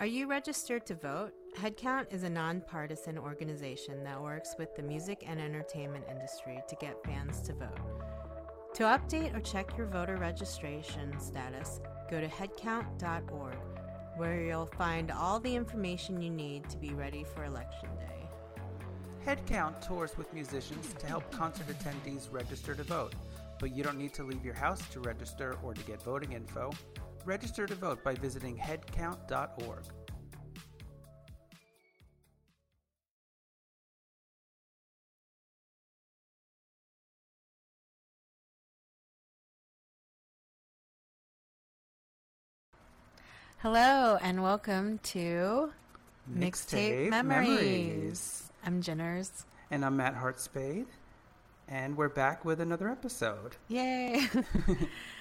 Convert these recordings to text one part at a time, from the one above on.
Are you registered to vote? Headcount is a nonpartisan organization that works with the music and entertainment industry to get fans to vote. To update or check your voter registration status, go to headcount.org, where you'll find all the information you need to be ready for Election Day. Headcount tours with musicians to help concert attendees register to vote, but you don't need to leave your house to register or to get voting info. Register to vote by visiting headcount.org. Hello, and welcome to Mixtape Memories. I'm Jenners. And I'm Matt Hartspade. And we're back with another episode. Yay!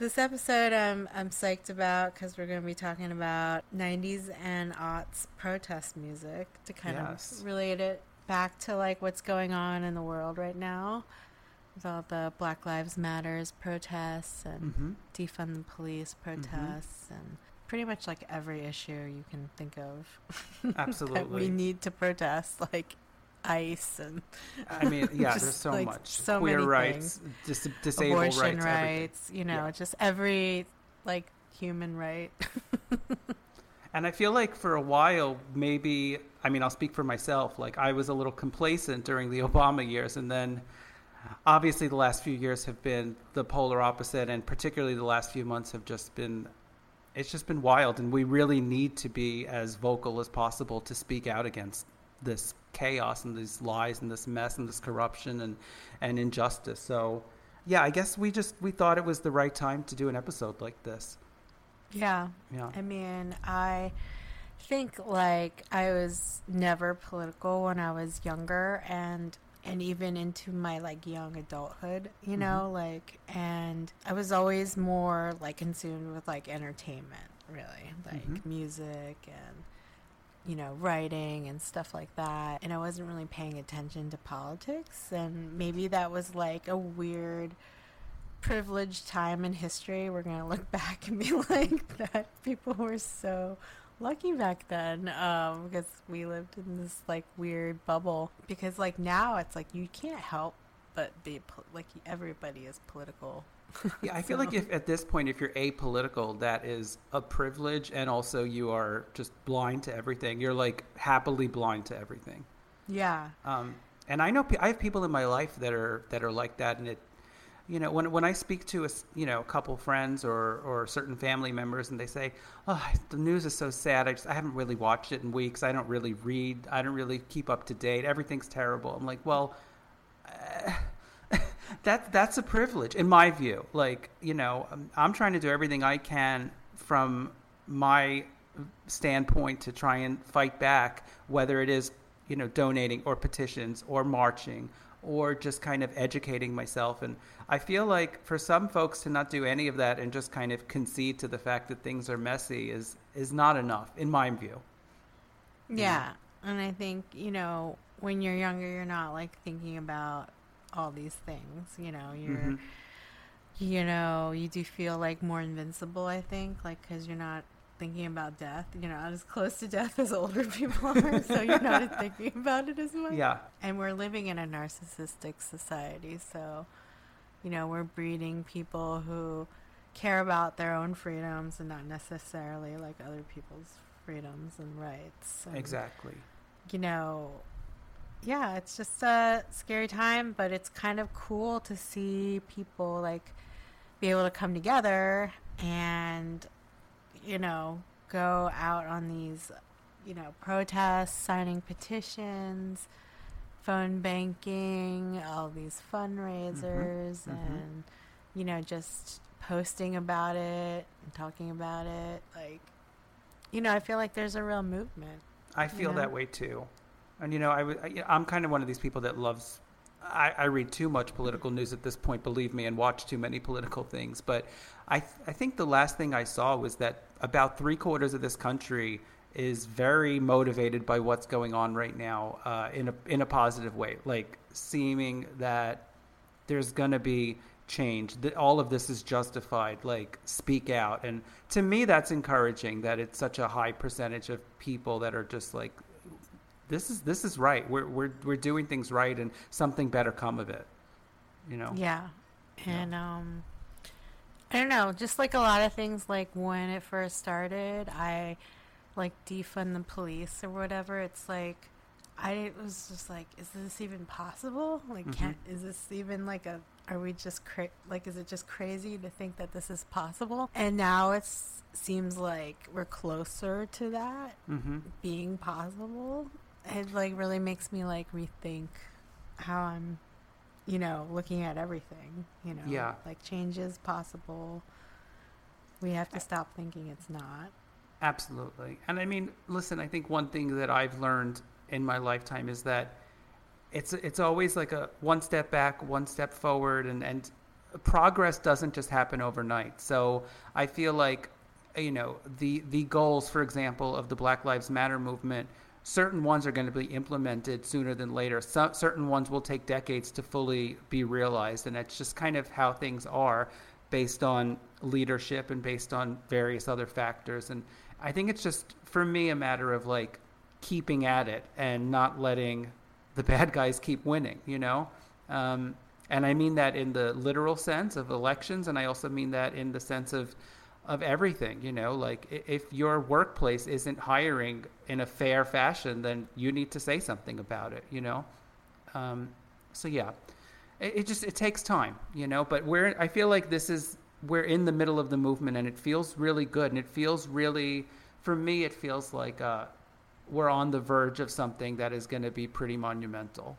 this episode um, I'm psyched about because we're going to be talking about 90s and aughts protest music to kind Yes. of relate it back to like what's going on in the world right now with all the Black Lives Matters protests and Mhm. defund the police protests and pretty much like every issue you can think of that Absolutely. we need to protest like ICE and I mean, yeah, there's so like, much. so Queer many rights, dis- disabled abortion rights, rights, you know, Yeah. just every like human right. And I feel like for a while, maybe, I mean, I'll speak for myself, like I was a little complacent during the Obama years. And then obviously the last few years have been the polar opposite. And particularly the last few months have just been, it's just been wild. And we really need to be as vocal as possible to speak out against this chaos and these lies and this mess and this corruption and, and injustice. So, yeah, I guess we just, we thought it was the right time to do an episode like this. yeah. Yeah. I mean, I think like I was never political when I was younger and and even into my like young adulthood, you know, like and I was always more like consumed with like entertainment, really, like Mhm. music and you know, writing and stuff like that. And I wasn't really paying attention to politics and maybe that was like a weird privileged time in history. We're going to look back and be like that people were so lucky back then um, because we lived in this like weird bubble. Because like now it's like you can't help but be like everybody is political. Yeah, I feel So- like if at this point, if you're apolitical, that is a privilege, and also you are just blind to everything. You're like happily blind to everything. Yeah. Um, and I know I have people in my life that are that are like that, and it, you know, when when I speak to a you know a couple friends or or certain family members, and they say, "Oh, the news is so sad. I just I haven't really watched it in weeks. I don't really read. I don't really keep up to date. Everything's terrible." I'm like, well. Uh, that that's a privilege in my view. Like you know, I'm, I'm trying to do everything I can from my standpoint to try and fight back, whether it is you know donating or petitions or marching or just kind of educating myself. And I feel like for some folks to not do any of that and just kind of concede to the fact that things are messy is is not enough in my view. Yeah. And I think, you know, when you're younger, you're not like thinking about all these things. You know, you're, Mhm. you know, you do feel like more invincible, I think, like, because you're not thinking about death. You're not as close to death as older people are. so you're not thinking about it as much. Yeah. And we're living in a narcissistic society. So, you know, we're breeding people who care about their own freedoms and not necessarily like other people's freedoms and rights. And, Exactly. You know, yeah, it's just a scary time, but it's kind of cool to see people like be able to come together and, you know, go out on these, you know, protests, signing petitions, phone banking, all these fundraisers, mhm. and, you know, just posting about it and talking about it. Like, you know, I feel like there's a real movement. I feel know? that way too. And you know, I, I'm kind of one of these people that loves. I, I read too much political news at this point, believe me, and watch too many political things. But I, th- I think the last thing I saw was that about three quarters of this country is very motivated by what's going on right now uh, in a in a positive way, like seeming that there's going to be change. That all of this is justified. Like speak out, and to me, that's encouraging. That it's such a high percentage of people that are just like, this is this is right. We're we're we're doing things right, and something better come of it. You know. Yeah, and um, I don't know. Just like a lot of things, like when it first started, I like defund the police or whatever. It's like I was just like, is this even possible? Like, Mhm. can't is this even like a? Are we just cra- like? Is it just crazy to think that this is possible? And now it seems like we're closer to that Mm-hmm. being possible. It like really makes me like rethink how I'm, you know, looking at everything. You know, Yeah. like change is possible. We have to stop thinking it's not. Absolutely. And I mean, listen, I think one thing that I've learned in my lifetime is that it's it's always like a one step back, one step forward and and progress doesn't just happen overnight. So I feel like you know, the the goals for example of the Black Lives Matter movement certain ones are going to be implemented sooner than later. Some, certain ones will take decades to fully be realized, and that's just kind of how things are based on leadership and based on various other factors. And I think it's just, for me, a matter of like keeping at it and not letting the bad guys keep winning, you know? Um, and I mean that in the literal sense of elections, and I also mean that in the sense of of everything you know like if your workplace isn't hiring in a fair fashion then you need to say something about it you know? Um, so yeah. It, it just it takes time you know but we're i feel like this is we're in the middle of the movement and it feels really good and it feels really for me it feels like uh, we're on the verge of something that is going to be pretty monumental.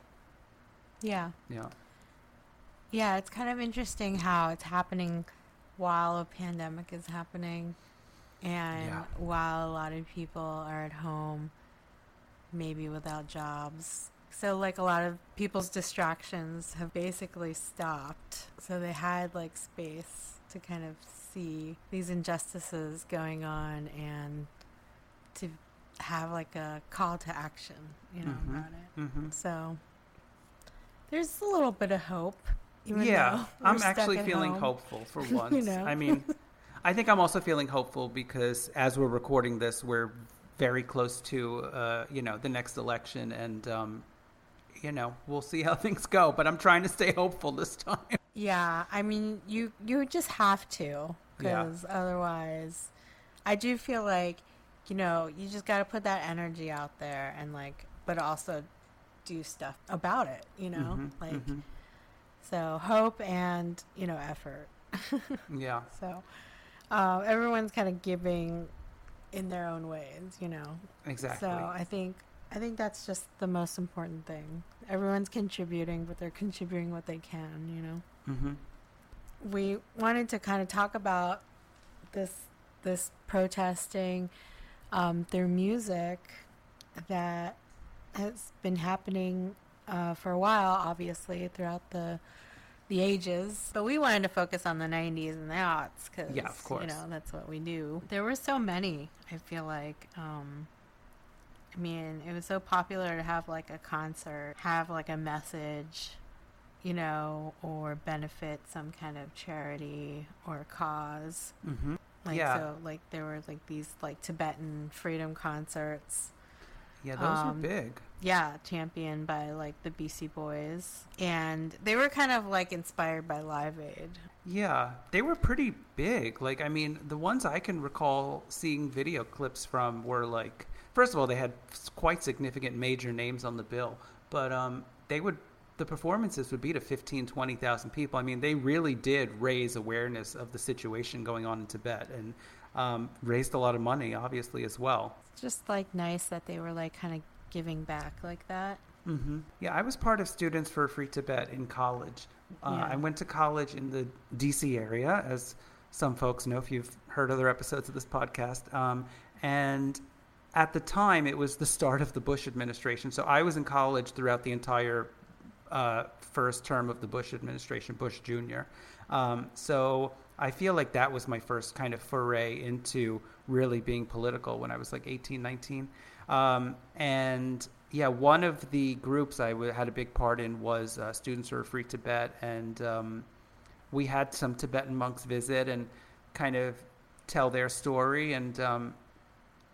Yeah. yeah. Yeah, it's kind of interesting how it's happening while a pandemic is happening and Yeah. while a lot of people are at home, maybe without jobs. So, like, a lot of people's distractions have basically stopped. So, they had like space to kind of see these injustices going on and to have like a call to action, you know, Mhm. about it. mm-hmm. So there's a little bit of hope. Yeah, I'm actually feeling home. hopeful for once. know? I mean, I think I'm also feeling hopeful because as we're recording this, we're very close to uh, you know the next election, and um, you know we'll see how things go. But I'm trying to stay hopeful this time. Yeah, I mean, you you just have to Yeah. because otherwise, I do feel like you know you just got to put that energy out there and like, but also do stuff about it. You know, Mhm, like mhm. So hope and you know effort. yeah, So uh, everyone's kind of giving in their own ways. You know, exactly. So I think I think that's just the most important thing. Everyone's contributing, but they're contributing what they can, you know. hmm We wanted to kind of talk about this this protesting um, through music that has been happening uh, for a while, obviously throughout the the ages. But we wanted to focus on the '90s and the aughts because, Yeah, of course. you know, that's what we do. There were so many. I feel like. Um, I mean, it was so popular to have like a concert, have like a message, you know, or benefit some kind of charity or cause. hmm Like Yeah. so like there were like these like Tibetan freedom concerts. Yeah, those Um, big. Yeah, championed by like the Beastie Boys. And they were kind of like inspired by Live Aid. Yeah, they were pretty big. Like, I mean, the ones I can recall seeing video clips from were like, first of all, they had quite significant major names on the bill, but um, they would, the performances would be to 15, 20,000 people. I mean, they really did raise awareness of the situation going on in Tibet and um, raised a lot of money, obviously, as well. It's just like nice that they were like kind of giving back like that. hmm Yeah, I was part of Students for Free Tibet in college. Uh, Yeah. I went to college in the DC area, as some folks know if you've heard other episodes of this podcast. Um, and at the time, it was the start of the Bush administration. So I was in college throughout the entire uh, first term of the Bush administration, Bush Jr. Um, so I feel like that was my first kind of foray into really being political when I was like 18, 19. Um, and yeah, one of the groups I w- had a big part in was uh, Students for Free Tibet, and um, we had some Tibetan monks visit and kind of tell their story and um,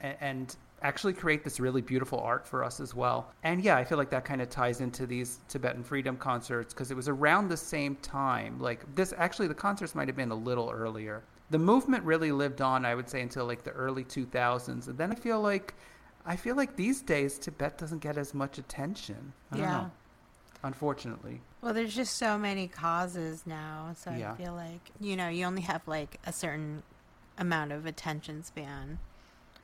and actually create this really beautiful art for us as well. And yeah, I feel like that kind of ties into these Tibetan freedom concerts because it was around the same time. Like this, actually, the concerts might have been a little earlier. The movement really lived on, I would say, until like the early 2000s. And then I feel like, I feel like these days Tibet doesn't get as much attention. I yeah. Know, unfortunately. Well, there's just so many causes now, so yeah. I feel like you know you only have like a certain amount of attention span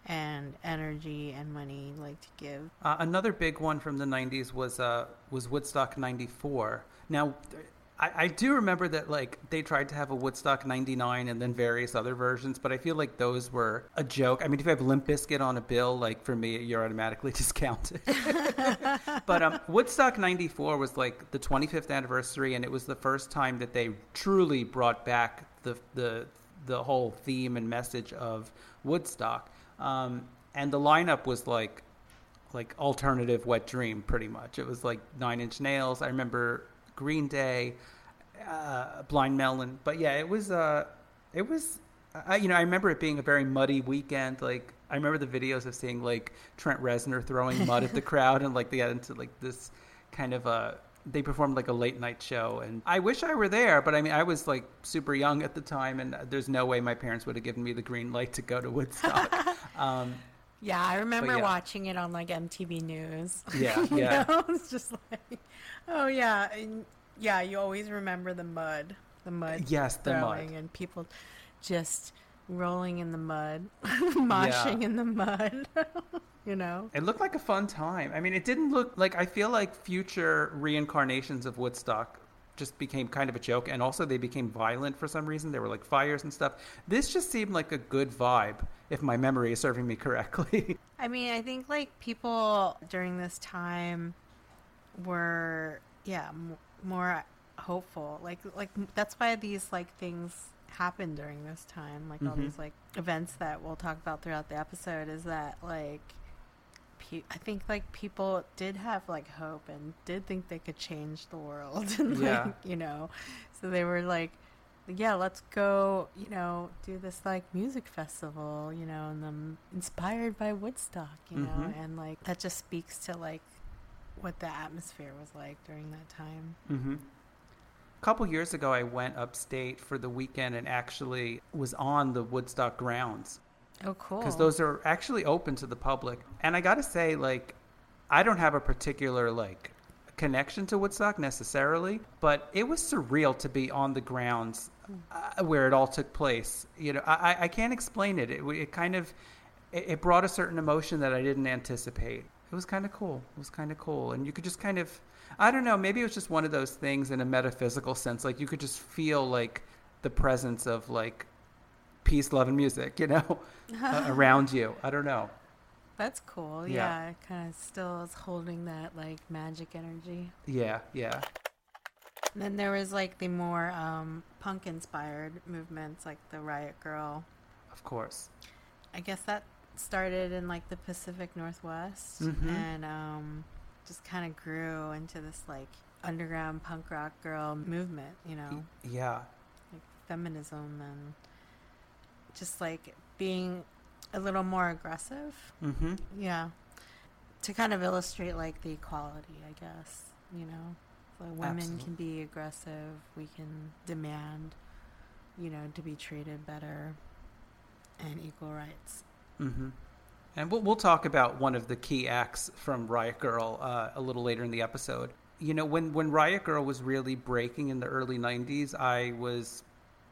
and energy and money like to give. Uh, another big one from the 90s was uh, was Woodstock 94. Now I, I, do remember that like they tried to have a Woodstock 99 and then various other versions, but I feel like those were a joke. I mean, if you have Limp Bizkit on a bill, like for me, you're automatically discounted. but um, Woodstock 94 was like the 25th anniversary, and it was the first time that they truly brought back the the the whole theme and message of Woodstock. Um, and the lineup was like like alternative Wet Dream, pretty much. It was like Nine Inch Nails. I remember Green Day, uh, Blind Melon. But yeah, it was uh, it was I, you know I remember it being a very muddy weekend. Like I remember the videos of seeing like Trent Reznor throwing mud at the crowd, and like they got into like this kind of a they performed like a late night show and i wish i were there but i mean i was like super young at the time and there's no way my parents would have given me the green light to go to woodstock um, yeah i remember yeah. watching it on like mtv news yeah yeah it's just like oh yeah and yeah you always remember the mud the mud yes the mud. and people just rolling in the mud moshing yeah. in the mud you know? It looked like a fun time. I mean it didn't look like i feel like future reincarnations of woodstock just became kind of a joke and also they became violent for some reason. There were like fires and stuff. This just seemed like a good vibe if my memory is serving me correctly. I mean i think like people during this time were yeah m- more hopeful like like that's why these like things happen during this time like mm-hmm. all these like events that we'll talk about throughout the episode is that like pe- I think like people did have like hope and did think they could change the world and yeah. like you know so they were like yeah let's go you know do this like music festival you know and them inspired by woodstock you mm-hmm. know and like that just speaks to like what the atmosphere was like during that time mm-hmm. A couple years ago, I went upstate for the weekend and actually was on the Woodstock grounds Oh, cool. Because those are actually open to the public. And I got to say, like, I don't have a particular, like, connection to Woodstock necessarily, but it was surreal to be on the grounds uh, where it all took place. You know, I, I can't explain it. It, it kind of, it, it brought a certain emotion that I didn't anticipate. It was kind of cool. It was kind of cool. And you could just kind of, I don't know, maybe it was just one of those things in a metaphysical sense. Like, you could just feel, like, the presence of, like, peace, love, and music, you know, uh, around you. I don't know. That's cool. Yeah, yeah it kind of still is holding that like magic energy. Yeah, yeah. And then there was like the more um, punk inspired movements, like the Riot Grrrl. Of course. I guess that started in like the Pacific Northwest mm-hmm. and um, just kind of grew into this like underground punk rock girl movement, you know? Yeah. Like feminism and just like being a little more aggressive. Mm-hmm. Yeah. To kind of illustrate like the equality, I guess, you know. So women Absolutely. can be aggressive, we can demand, you know, to be treated better and equal rights. Mm-hmm. And we'll, we'll talk about one of the key acts from Riot Grrrl uh, a little later in the episode. You know, when, when Riot Grrrl was really breaking in the early 90s, I was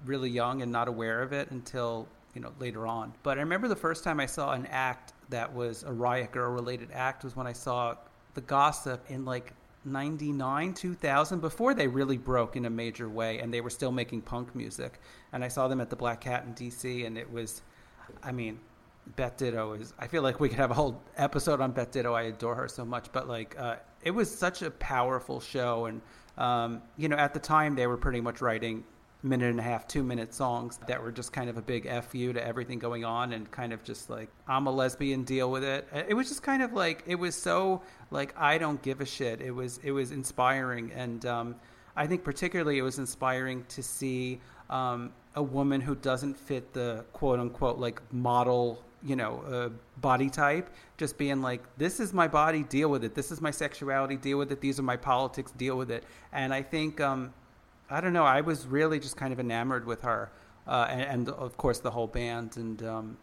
really young and not aware of it until you know later on. But I remember the first time I saw an act that was a Riot Grrrl related act was when I saw the Gossip in like 99 2000 before they really broke in a major way and they were still making punk music and i saw them at the black cat in dc and it was i mean beth ditto is i feel like we could have a whole episode on beth ditto i adore her so much but like uh, it was such a powerful show and um, you know at the time they were pretty much writing minute and a half, two minute songs that were just kind of a big fu to everything going on and kind of just like I'm a lesbian, deal with it. It was just kind of like it was so like I don't give a shit. It was it was inspiring and um, I think particularly it was inspiring to see um, a woman who doesn't fit the quote unquote like model, you know, uh, body type, just being like, this is my body, deal with it. This is my sexuality, deal with it. These are my politics, deal with it. And I think, um, I don't know, I was really just kind of enamored with her. Uh, and, and, of course the whole band and um,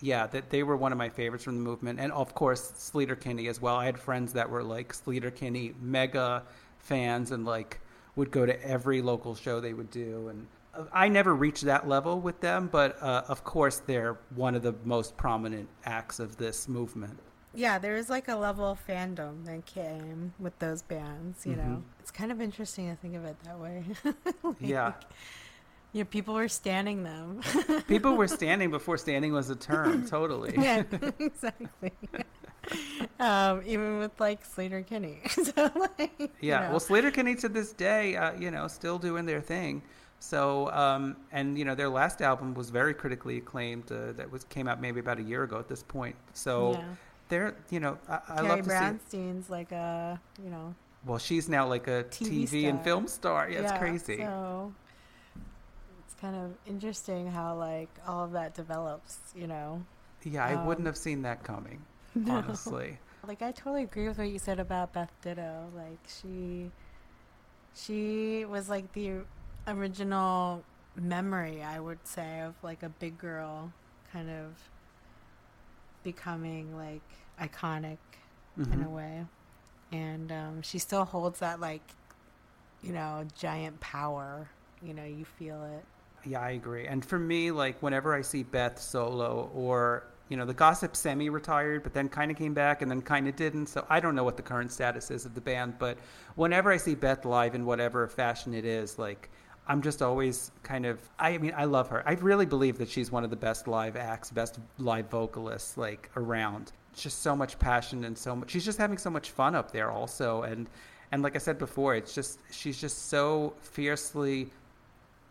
yeah, that they were one of my favorites from the movement, and of course Sleater-Kinney as well. I had friends that were like Sleater-Kinney mega fans and like would go to every local show they would do, and I never reached that level with them, but uh, of course they're one of the most prominent acts of this movement. Yeah, there is like a level of fandom that came with those bands. You mm-hmm. know, it's kind of interesting to think of it that way. like, yeah yeah, people were standing them. people were standing before standing was a term, totally. Yeah, exactly. Um, even with like Sleater-Kinney. so, like, yeah, know. well, Sleater-Kinney to this day, uh, you know, still doing their thing. So, um, and you know, their last album was very critically acclaimed. Uh, that was came out maybe about a year ago at this point. So, yeah. they're, you know, I, I Carrie love to Brownstein's like a, you know. Well, she's now like a TV, TV and film star. Yeah, yeah, it's crazy. So it's kind of interesting how like all of that develops, you know. Yeah, I um, wouldn't have seen that coming, no. honestly. Like I totally agree with what you said about Beth Ditto. Like she she was like the original memory, I would say, of like a big girl kind of becoming like iconic mm-hmm. in a way. And um, she still holds that like, you know, giant power. You know, you feel it yeah, I agree. And for me, like whenever I see Beth solo or you know, the gossip semi retired, but then kind of came back and then kind of didn't. So I don't know what the current status is of the band, but whenever I see Beth live in whatever fashion it is, like I'm just always kind of I mean, I love her. I really believe that she's one of the best live acts, best live vocalists like around. Just so much passion and so much she's just having so much fun up there also and and like I said before, it's just she's just so fiercely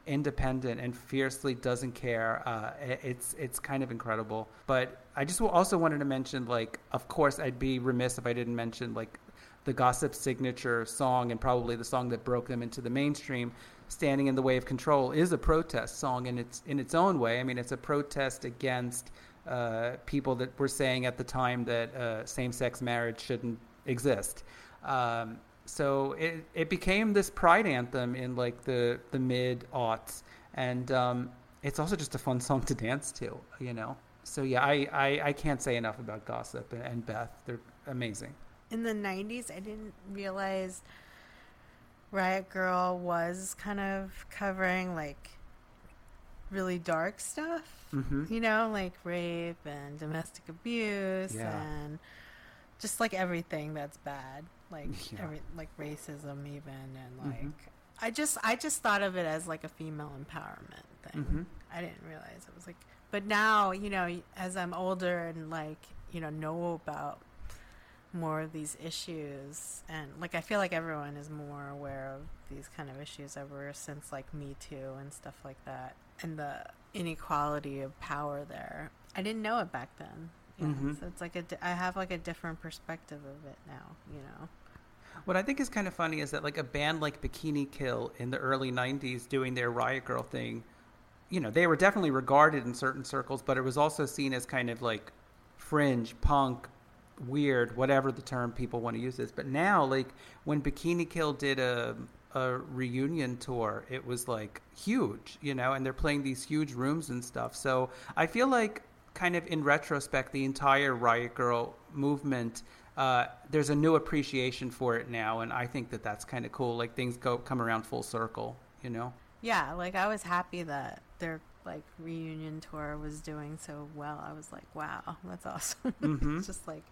independent and fiercely doesn't care. Uh, it's it's kind of incredible. But I just also wanted to mention, like, of course, I'd be remiss if I didn't mention like the Gossip signature song and probably the song that broke them into the mainstream. "Standing in the Way of Control" is a protest song in its in its own way. I mean, it's a protest against uh, people that were saying at the time that uh, same-sex marriage shouldn't exist. Um, so it it became this pride anthem in like the the mid aughts, and um, it's also just a fun song to dance to, you know. So yeah, I, I, I can't say enough about Gossip and Beth. They're amazing. In the '90s, I didn't realize Riot Grrrl was kind of covering like really dark stuff. Mm-hmm. You know, like rape and domestic abuse yeah. and just like everything that's bad like yeah. every like racism even and mm-hmm. like mm-hmm. I just I just thought of it as like a female empowerment thing. Mm-hmm. I didn't realize it was like but now, you know, as I'm older and like, you know, know about more of these issues and like I feel like everyone is more aware of these kind of issues ever since like Me Too and stuff like that and the inequality of power there. I didn't know it back then. Yeah, mm-hmm. So it's like a, I have like a different perspective of it now, you know. What I think is kind of funny is that like a band like Bikini Kill in the early '90s doing their Riot Grrrl thing, you know, they were definitely regarded in certain circles, but it was also seen as kind of like fringe, punk, weird, whatever the term people want to use is. But now, like when Bikini Kill did a a reunion tour, it was like huge, you know, and they're playing these huge rooms and stuff. So I feel like kind of in retrospect, the entire Riot Grrrl movement, uh, there's a new appreciation for it now, and I think that that's kind of cool. Like things go come around full circle, you know? Yeah, like I was happy that their like reunion tour was doing so well. I was like, wow, that's awesome. Mm-hmm. it's just like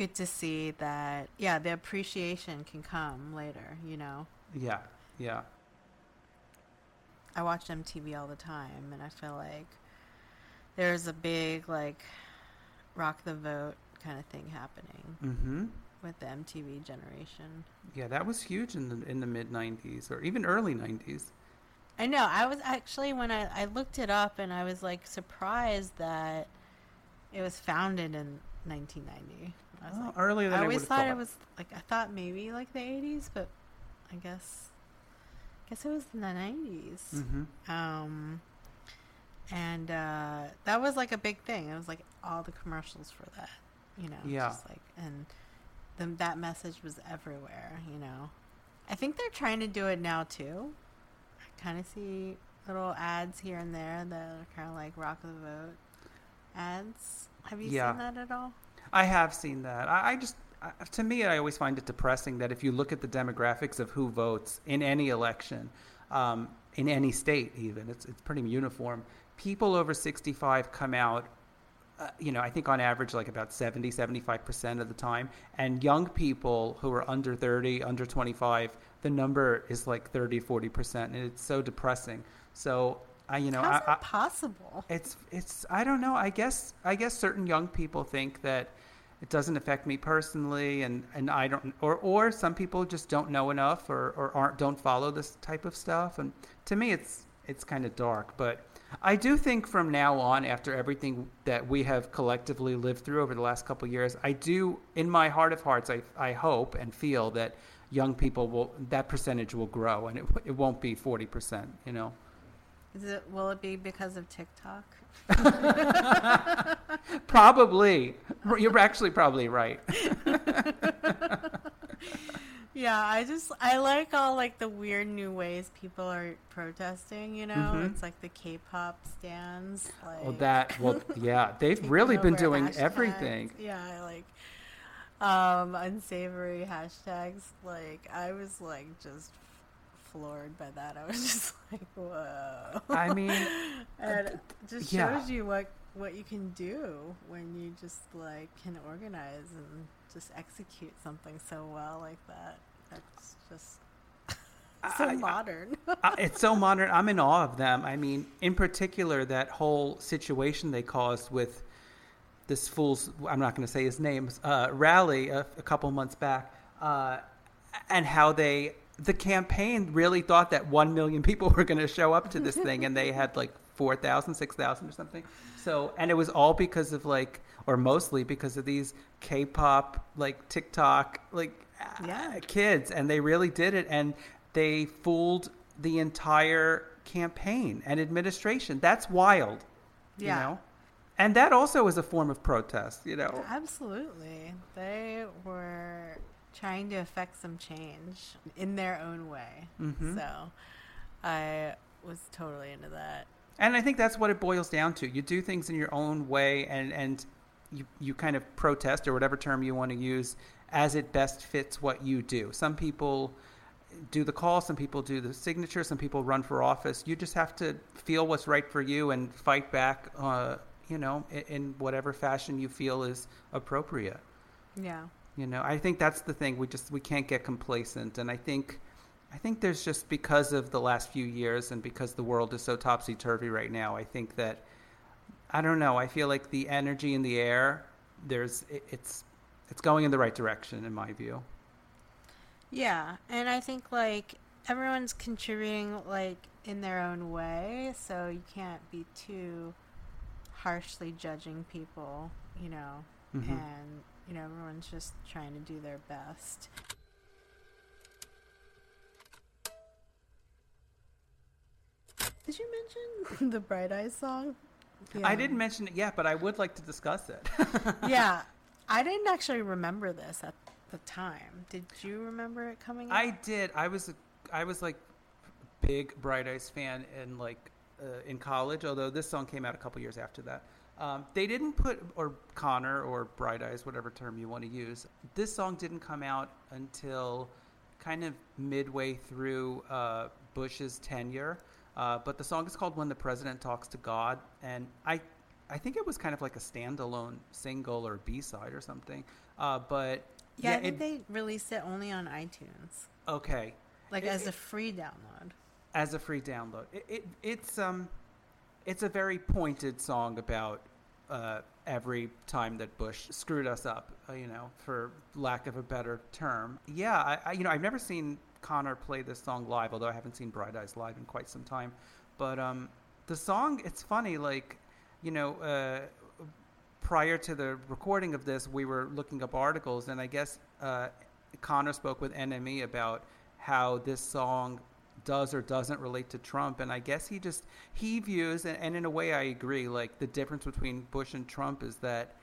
good to see that. Yeah, the appreciation can come later, you know? Yeah, yeah. I watch MTV all the time, and I feel like there's a big like rock the vote kind of thing happening mm-hmm. with the MTV generation. Yeah, that was huge in the in the mid '90s or even early '90s. I know. I was actually when I I looked it up and I was like surprised that it was founded in 1990. I was like, earlier than I always I thought, thought it was like I thought maybe like the 80s, but I guess I guess it was in the 90s. Mm-hmm. Um, and uh, that was like a big thing. It was like all the commercials for that, you know. Yeah. Just like and the, that message was everywhere, you know. I think they're trying to do it now too. I kind of see little ads here and there that are kind of like rock the vote ads. Have you Yeah. seen that at all? I have seen that. I, I just, I, to me, I always find it depressing that if you look at the demographics of who votes in any election, um, in any state, even it's it's pretty uniform. People over sixty five come out. Uh, you know, I think on average, like about 70, 75% of the time. And young people who are under 30, under 25, the number is like 30, 40%. And it's so depressing. So, I, you know, How's I, that I, possible? it's it's I don't know. I guess I guess certain young people think that it doesn't affect me personally, and, and I don't, or or some people just don't know enough, or, or aren't don't follow this type of stuff. And to me, it's it's kind of dark. But I do think from now on, after everything that we have collectively lived through over the last couple of years, I do, in my heart of hearts, I I hope and feel that young people will that percentage will grow, and it it won't be forty percent. You know. Is it will it be because of TikTok? Probably. You're actually probably right. Yeah, I just I like all like the weird new ways people are protesting. You know, Mhm. it's like the K-pop stands. Like Well, that, well, yeah, they've really been doing hashtags. everything. Yeah, I like um unsavory hashtags. Like I was like just floored by that. I was just like, whoa. I mean, and it just yeah. shows you what what you can do when you just like can organize and just execute something so well like that. That's just so I- I- modern. Uh, it's so modern. I'm in awe of them. I mean, in particular, that whole situation they caused with this fool's, I'm not going to say his name, uh, rally a, a couple months back, uh, and how they, the campaign really thought that 1 million people were going to show up to this thing, and they had like 4,000, 6,000 or something. So, and it was all because of like, or mostly because of these K-pop, like TikTok, like Yeah. uh, kids, and they really did it, and they fooled the entire campaign and administration. That's wild, Yeah. you know. And that also is a form of protest, you know. Absolutely. They were trying to affect some change in their own way. Mhm. So I was totally into that. And I think that's what it boils down to. You do things in your own way, and and you you kind of protest or whatever term you want to use as it best fits what you do. Some people do the call, some people do the signature, some people run for office. You just have to feel what's right for you and fight back, uh, you know, in, in whatever fashion you feel is appropriate. Yeah. You know, I think that's the thing. We just we can't get complacent, and I think, I think there's just because of the last few years and because the world is so topsy turvy right now. I think that, I don't know. I feel like the energy in the air, there's it, it's, it's going in the right direction in my view. Yeah, and I think like everyone's contributing like in their own way, so you can't be too harshly judging people, you know. Mhm. And you know, everyone's just trying to do their best. Did you mention the Bright Eyes song? I didn't mention it yet, but I would like to discuss it. yeah, I didn't actually remember this at the time. Did you remember it coming out? I did. I was, a, I was like big Bright Eyes fan in like uh, in college. Although this song came out a couple years after that. Um, they didn't put or Conor or Bright Eyes, whatever term you want to use. This song didn't come out until kind of midway through uh, Bush's tenure. Uh, but the song is called "When the President Talks to God," and I, I think it was kind of like a standalone single or B side or something. Uh, but yeah, I it- they released it only on iTunes, okay. like It- as a free download. as a free download. It, it, it's um, it's a very pointed song about uh, every time that Bush screwed us up, uh, you know, for lack of a better term. Yeah, I, I you know I've never seen Conor play this song live, although I haven't seen Bright Eyes live in quite some time. But um, the song, it's funny, like you know. Uh, Prior to the recording of this, we were looking up articles, and I guess uh, Conor spoke with NME about how this song does or doesn't relate to Trump. And I guess he just he views, and, and in a way, I agree. Like the difference between Bush and Trump is that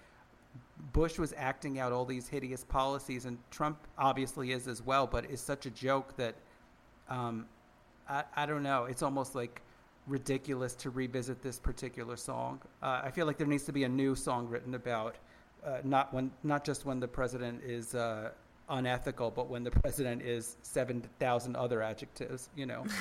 Bush was acting out all these hideous policies, and Trump obviously is as well, but is such a joke that um, I, I don't know. It's almost like ridiculous to revisit this particular song. Uh, I feel like there needs to be a new song written about uh, not when not just when the president is uh, unethical, but when the president is seven thousand other adjectives. You know.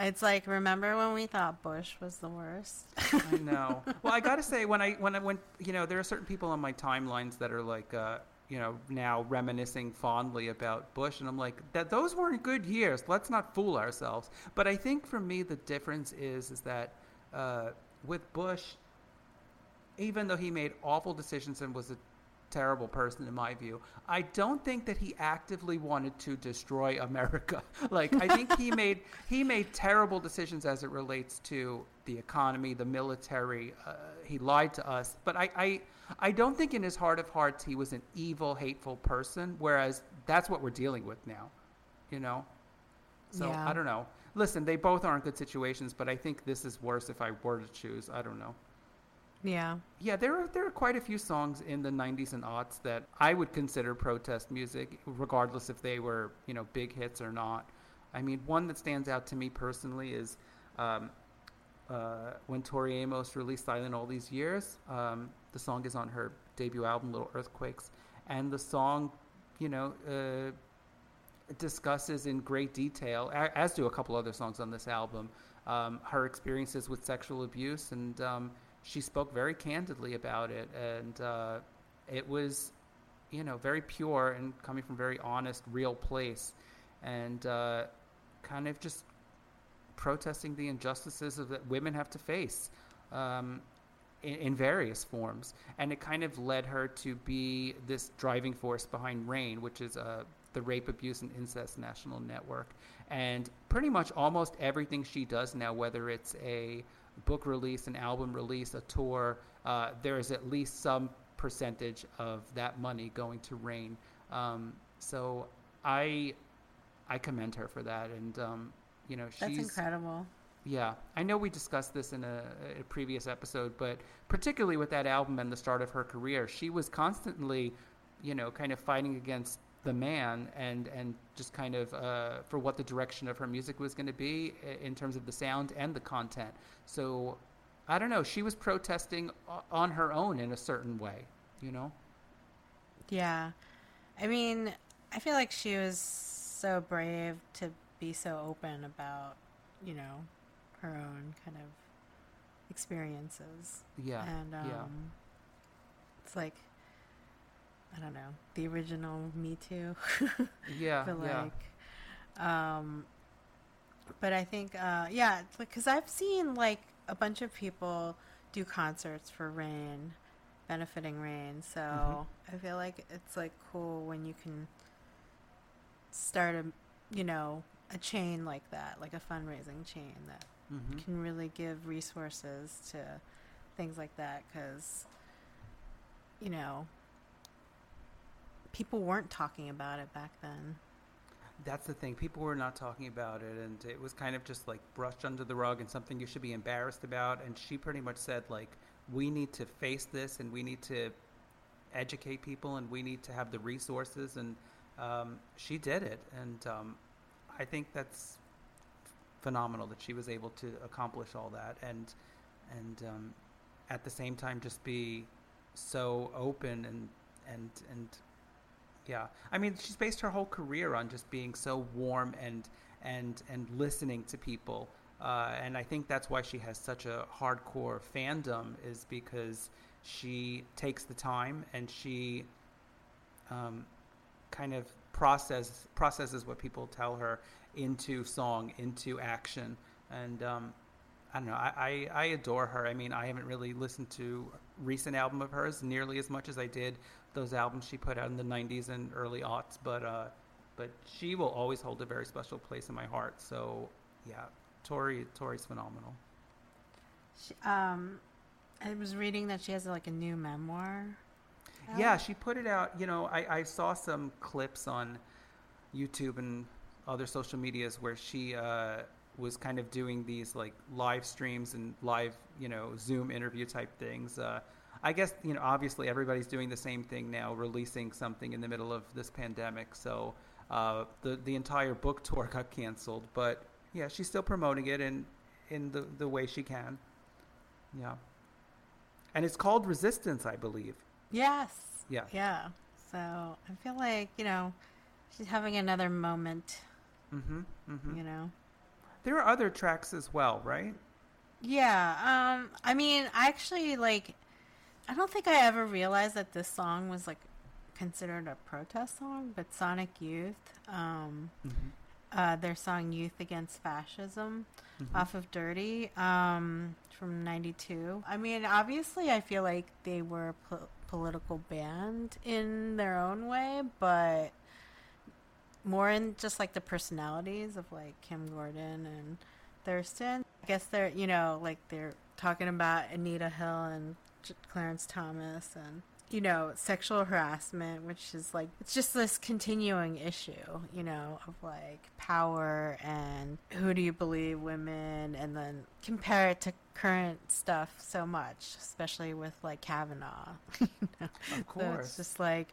It's like remember when we thought Bush was the worst. I know. Well, I got to say when I when I went, you know, there are certain people on my timelines that are like, uh, you know, now reminiscing fondly about Bush, and I'm like, that those weren't good years. Let's not fool ourselves. But I think for me, the difference is is that uh, with Bush, even though he made awful decisions and was a terrible person in my view. I don't think that he actively wanted to destroy America. like I think he made he made terrible decisions as it relates to the economy, the military. Uh, he lied to us, but I, I I don't think in his heart of hearts he was an evil, hateful person. Whereas that's what we're dealing with now, you know. So yeah. I don't know. Listen, they both aren't good situations, but I think this is worse if I were to choose. I don't know. Yeah. Yeah, there are there are quite a few songs in the 90s and aughts that I would consider protest music, regardless if they were you know big hits or not. I mean, one that stands out to me personally is um, uh, when Tori Amos released "Silent All These Years." Um, the song is on her debut album, Little Earthquakes, and the song, you know. Uh, discusses in great detail, as do a couple other songs on this album, um, her experiences with sexual abuse and um, she spoke very candidly about it, and uh, it was, you know, very pure and coming from very honest, real place, and uh, kind of just protesting the injustices of that women have to face. Um, in, in, various forms, and it kind of led her to be this driving force behind RAINN, which is uh, the Rape, Abuse, and Incest National Network. And pretty much almost everything she does now, whether it's a book release, an album release, a tour, uh, there is at least some percentage of that money going to RAINN. Um, so I I commend her for that, and um, you know she's that's incredible. Yeah, I know we discussed this in a, a, previous episode, but particularly with that album and the start of her career, she was constantly, you know, kind of fighting against the man and and just kind of uh, for what the direction of her music was going to be in terms of the sound and the content. So I don't know. She was protesting on her own in a certain way, you know. Yeah, I mean, I feel like she was so brave to be so open about, you know, her own kind of experiences. Yeah, and um, yeah. it's like I don't know, the original Me Too. yeah. but like, yeah. um, but I think, uh, yeah, because I've seen like a bunch of people do concerts for RAINN, benefiting RAINN. So mm-hmm. I feel like it's like cool when you can start a, you know, a chain like that, like a fundraising chain that mm-hmm. can really give resources to things like that. Because, you know, people weren't talking about it back then. That's the thing. People were not talking about it, and it was kind of just like brushed under the rug and something you should be embarrassed about. And she pretty much said, like, we need to face this and we need to educate people and we need to have the resources. And um, she did it. And um, I think that's phenomenal that she was able to accomplish all that. And, and um, at the same time, just be so open and, and, and yeah. I mean, she's based her whole career on just being so warm and and and listening to people. Uh, and I think that's why she has such a hardcore fandom is because she takes the time and she um, kind of process processes what people tell her into song, into action, and um, I don't know. I, I, I adore her. I mean, I haven't really listened to recent album of hers nearly as much as I did those albums she put out in the 90s and early aughts, but uh, but she will always hold a very special place in my heart. So yeah, Tori Tori's phenomenal. She, um, I was reading that she has like a new memoir. Out. Yeah, she put it out. You know, I, I saw some clips on YouTube and other social medias where she uh, was kind of doing these like live streams and live, you know, Zoom interview type things. Uh, I guess you know, obviously everybody's doing the same thing now, releasing something in the middle of this pandemic. So uh, the the entire book tour got canceled, but yeah, she's still promoting it in in the the way she can. Yeah, and it's called Resistance, I believe. Yes. Yeah. Yeah. So I feel like you know she's having another moment. Mm-hmm. mm-hmm. You know. There are other tracks as well, right? Yeah. Um. I mean, I actually, like, I don't think I ever realized that this song was like considered a protest song, but Sonic Youth, um, Mm-hmm. uh, their song "Youth Against Fascism" Mhm. off of Dirty, um, from '92. I mean, obviously, I feel like they were a po- political band in their own way, but more in just like the personalities of like Kim Gordon and Thurston. I guess they're, you know, like they're talking about Anita Hill and Clarence Thomas and, you know, sexual harassment, which is like, it's just this continuing issue, you know, of like power and who do you believe women and then compare it to current stuff so much, especially with like Kavanaugh. you know? Of So course. it's just like,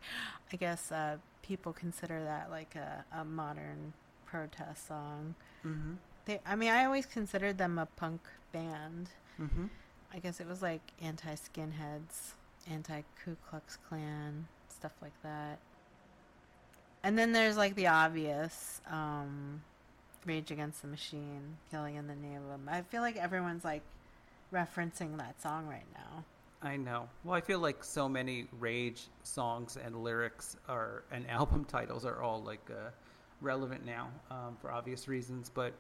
I guess uh, people consider that like a, a modern protest song. Mm-hmm. They, I mean, I always considered them a punk band. Mm-hmm. I guess it was like anti skinheads, anti Ku Klux Klan, stuff like that. And then there's like the obvious um, Rage Against the Machine, Killing in the Name of Them. I feel like everyone's like referencing that song right now. I know. Well, I feel like so many Rage songs and lyrics are and album titles are all like uh, relevant now um, for obvious reasons. But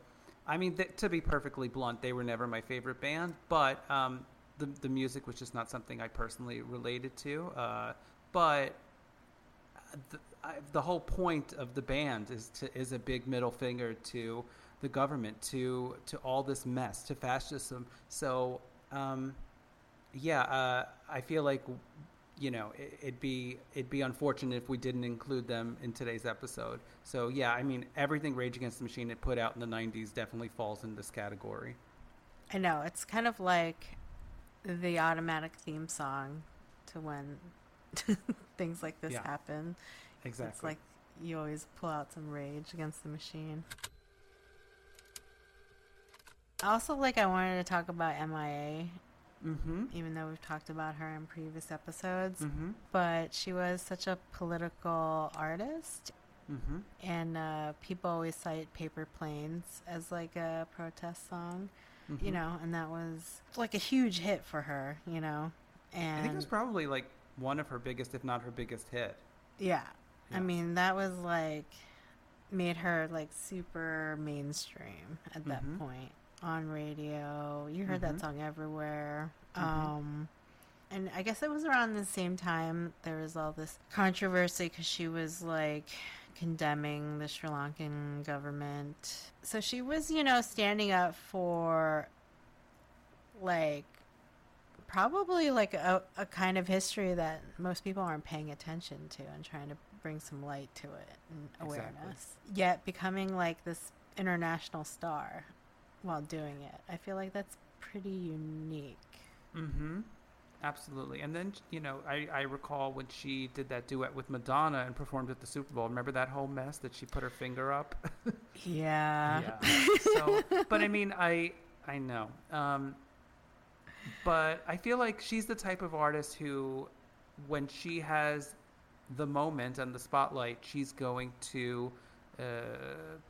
I mean, th- to be perfectly blunt, they were never my favorite band. But um, the the music was just not something I personally related to. Uh, but the, I, the whole point of the band is to is a big middle finger to the government, to to all this mess, to fascism. So. Um, yeah, uh, I feel like you know it, it'd be it'd be unfortunate if we didn't include them in today's episode. So yeah, I mean everything Rage Against the Machine it put out in the '90s definitely falls in this category. I know. It's kind of like the automatic theme song to when things like this Yeah. happen. Exactly. It's like you always pull out some rage against the machine. Also, like I wanted to talk about MIA, mm-hmm. even though we've talked about her in previous episodes. Mm-hmm. But she was such a political artist, Mm-hmm. and uh, people always cite Paper Planes as like a protest song, Mm-hmm. you know, and that was like a huge hit for her, you know. And I think it was probably like one of her biggest, if not her biggest hit. Yeah. Yeah. I mean, that was like made her like super mainstream at that Mhm. point on radio. You heard Mhm. that song everywhere. Mhm. Um and I guess it was around the same time there was all this controversy cuz she was like condemning the Sri Lankan government. So she was, you know, standing up for like probably like a, a kind of history that most people aren't paying attention to and trying to bring some light to it and Exactly. awareness. Yet becoming like this international star while doing it. I feel like that's pretty unique. Mm-hmm. Absolutely. And then, you know, I, I recall when she did that duet with Madonna and performed at the Super Bowl. Remember that whole mess that she put her finger up? Yeah. so, but I mean, I I know. Um, but I feel like she's the type of artist who, when she has the moment and the spotlight, she's going to uh,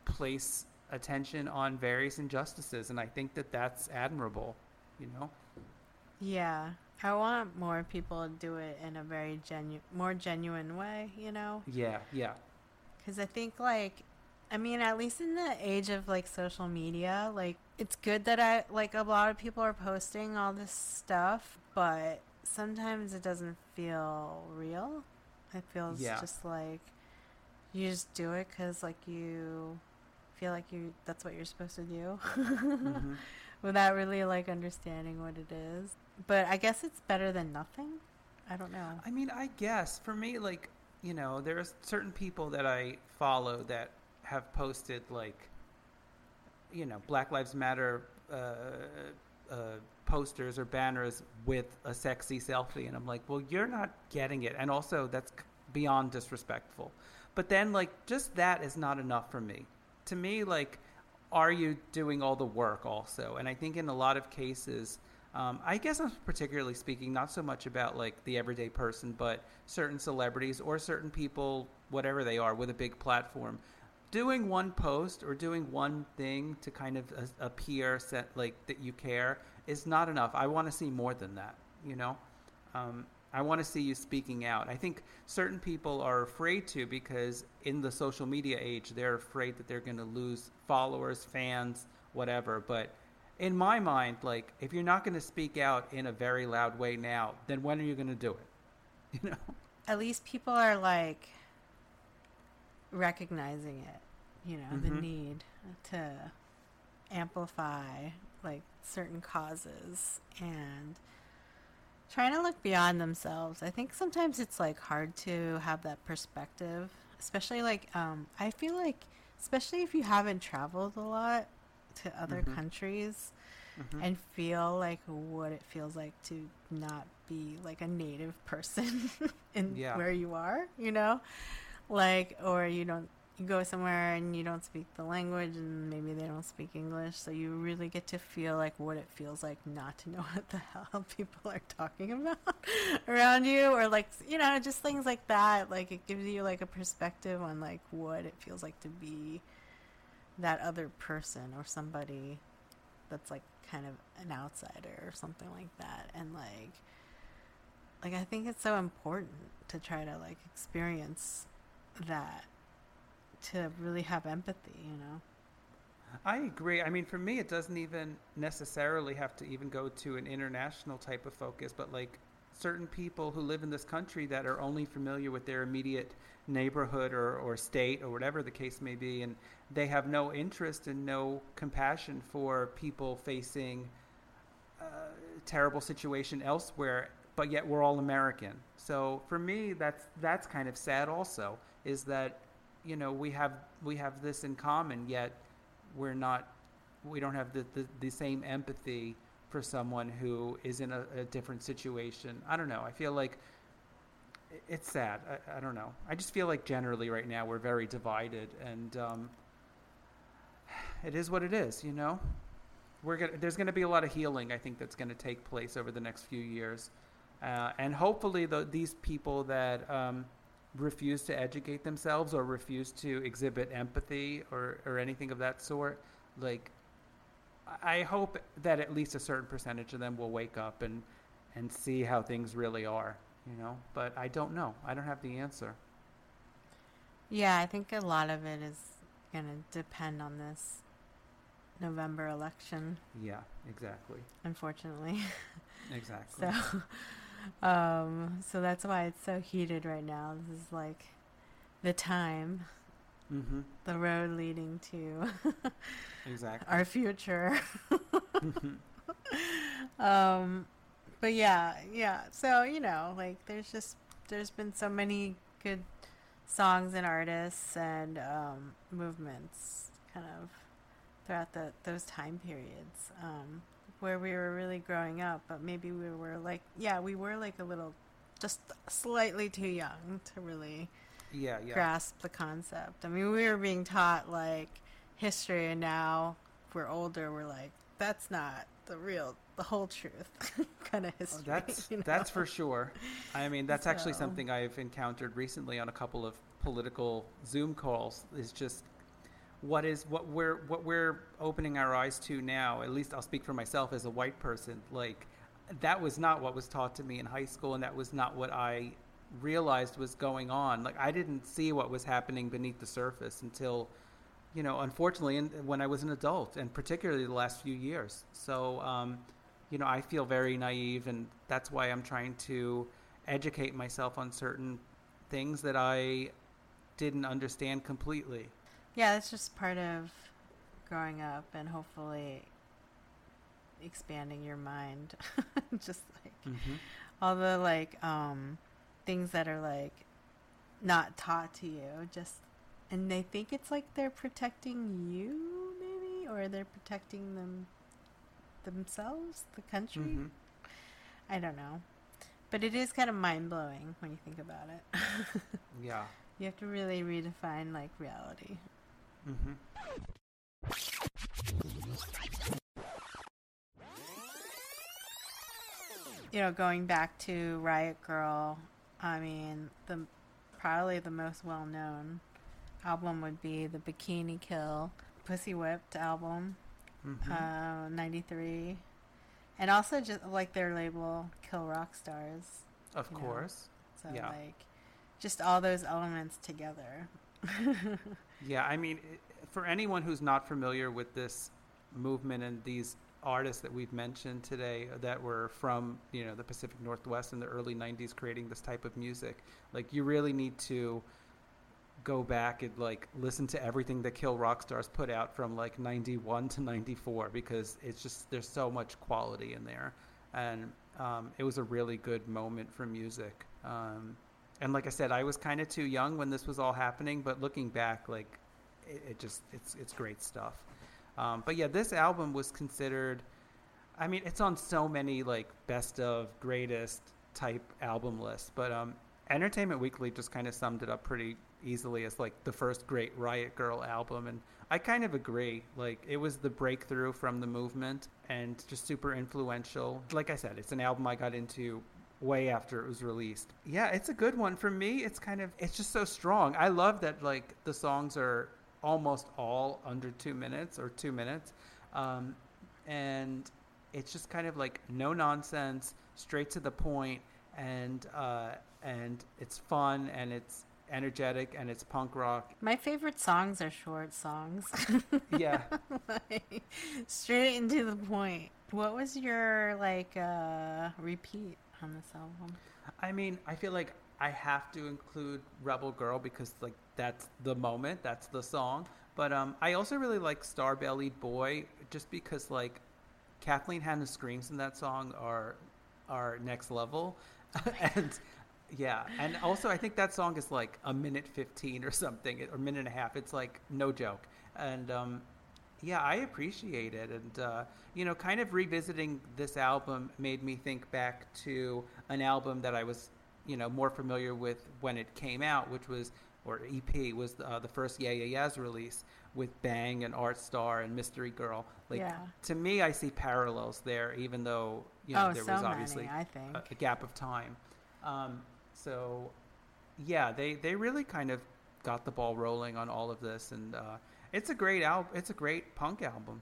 place attention on various injustices, and I think that that's admirable. You know. Yeah. I want more people to do it in a very genu- more genuine way, you know? Yeah. Yeah. Because I think, like, I mean, at least in the age of like social media, like, it's good that I like a lot of people are posting all this stuff, but sometimes it doesn't feel real. It feels Yeah. just like you just do it because like you feel like you that's what you're supposed to do Mhm. without really like understanding what it is. But I guess it's better than nothing. I don't know. I mean, I guess for me, like, you know, there's certain people that I follow that have posted like, you know, Black Lives Matter uh, uh, posters or banners with a sexy selfie, and I'm like, well, you're not getting it, and also that's beyond disrespectful. But then, like, just that is not enough for me. To me, like, are you doing all the work also? And I think in a lot of cases, um, I guess I'm particularly speaking not so much about like the everyday person, but certain celebrities or certain people, whatever they are, with a big platform, doing one post or doing one thing to kind of appear set like that you care is not enough. I want to see more than that. You know, um, I want to see you speaking out. I think certain people are afraid to because in the social media age, they're afraid that they're going to lose followers, fans, whatever. But in my mind, like if you're not going to speak out in a very loud way now, then when are you going to do it? You know. At least people are like recognizing it. You know, mm-hmm. the need to amplify like certain causes and trying to look beyond themselves. I think sometimes it's like hard to have that perspective, especially like um I feel like especially if you haven't traveled a lot to other mm-hmm. countries mm-hmm. and feel like what it feels like to not be like a native person in yeah. where you are, you know? Like or you don't you go somewhere and you don't speak the language and maybe they don't speak English, so you really get to feel like what it feels like not to know what the hell people are talking about around you or like you know, just things like that. Like it gives you like a perspective on like what it feels like to be that other person or somebody that's like kind of an outsider or something like that and like like I think it's so important to try to like experience that to really have empathy, you know. I agree. I mean, for me, it doesn't even necessarily have to even go to an international type of focus, but like certain people who live in this country that are only familiar with their immediate neighborhood or, or state or whatever the case may be, and they have no interest and no compassion for people facing a terrible situation elsewhere, but yet we're all American. So for me, that's that's kind of sad. Also, is that you know we have we have this in common, yet we're not we don't have the, the, the same empathy for someone who is in a, a, different situation. I don't know. I feel like it's sad. I, I, don't know. I just feel like generally right now we're very divided, and um, it is what it is. You know, we're gonna, there's going to be a lot of healing. I think that's going to take place over the next few years, uh, and hopefully the, these people that um, refuse to educate themselves or refuse to exhibit empathy or, or anything of that sort, like I hope that at least a certain percentage of them will wake up and and see how things really are, you know. But I don't know. I don't have the answer. Yeah, I think a lot of it is going to depend on this November election. Yeah, exactly. Unfortunately. Exactly. so um, so that's why it's so heated right now. This is like the time, mm-hmm. the road leading to exactly our future. um, but yeah, yeah. So you know, like there's just there's been so many good songs and artists and um, movements kind of throughout the, those time periods. Um, where we were really growing up, but maybe we were like, yeah, we were like a little, just slightly too young to really yeah, yeah. grasp the concept. I mean, we were being taught like history, and now we're older, we're like, that's not the real, the whole truth kind of oh, history. Oh, that's you know? that's for sure. I mean, that's so. actually something I've encountered recently on a couple of political Zoom calls. Is just what is what we're what we're opening our eyes to now at least i'll speak for myself as a white person like that was not what was taught to me in high school and that was not what i realized was going on. Like i didn't see what was happening beneath the surface until you know unfortunately in, when i was an adult and particularly the last few years. So um, you know i feel very naive and that's why i'm trying to educate myself on certain things that i didn't understand completely yeah, that's just part of growing up and hopefully expanding your mind. just like mm-hmm. all the like um things that are like not taught to you. Just and they think it's like they're protecting you, maybe, or they're protecting them themselves, the country. hmm I don't know, but it is kind of mind blowing when you think about it. Yeah. you have to really redefine like reality. Hmm you know, going back to Riot Grrrl, I mean, the probably the most well known album would be the Bikini Kill Pussy Whipped album, hmm uh, 93. And also just like their label, Kill Rock Stars. of you know. course. So, Yeah. like, just all those elements together. Yeah, I mean, for anyone who's not familiar with this movement and these artists that we've mentioned today that were from, you know, the Pacific Northwest in the early 90s creating this type of music, like you really need to go back and like listen to everything that Kill Rock Stars put out from like 91 to 94 because it's just there's so much quality in there. And um, it was a really good moment for music. Um, and like I said, I was kind of too young when this was all happening, but looking back, like it, it just it's it's great stuff. Um, but yeah, this album was considered. I mean, it's on so many like best of greatest type album lists, but um, Entertainment Weekly just kind of summed it up pretty easily as like the first great Riot Grrrl album, and I kind of agree. Like it was the breakthrough from the movement and just super influential. Like I said, it's an album I got into way after it was released. Yeah, it's a good one for me. It's kind of it's just so strong. I love that like the songs are almost all under 2 minutes or 2 minutes. Um and it's just kind of like no nonsense, straight to the point and uh and it's fun and it's energetic and it's punk rock. My favorite songs are short songs. Yeah. like, straight into the point. What was your like uh repeat on this album? I mean, I feel like I have to include Rebel Girl because like that's the moment, that's the song. But um, I also really like Star Bellied Boy just because like Kathleen Hanna's screams in that song are are next level, and yeah, and also I think that song is like a minute fifteen or something, or minute and a half. It's like no joke, and um, yeah, I appreciate it, and uh, you know, kind of revisiting this album made me think back to an album that I was, you know, more familiar with when it came out, which was or EP was uh, the first Yeah Yeah Yeahs release with Bang and Art Star and Mystery Girl. Like Yeah. to me, I see parallels there, even though you know oh, there so was obviously many, I think. a, a gap of time. Um, so, yeah, they they really kind of got the ball rolling on all of this, and uh, it's a great album. It's a great punk album.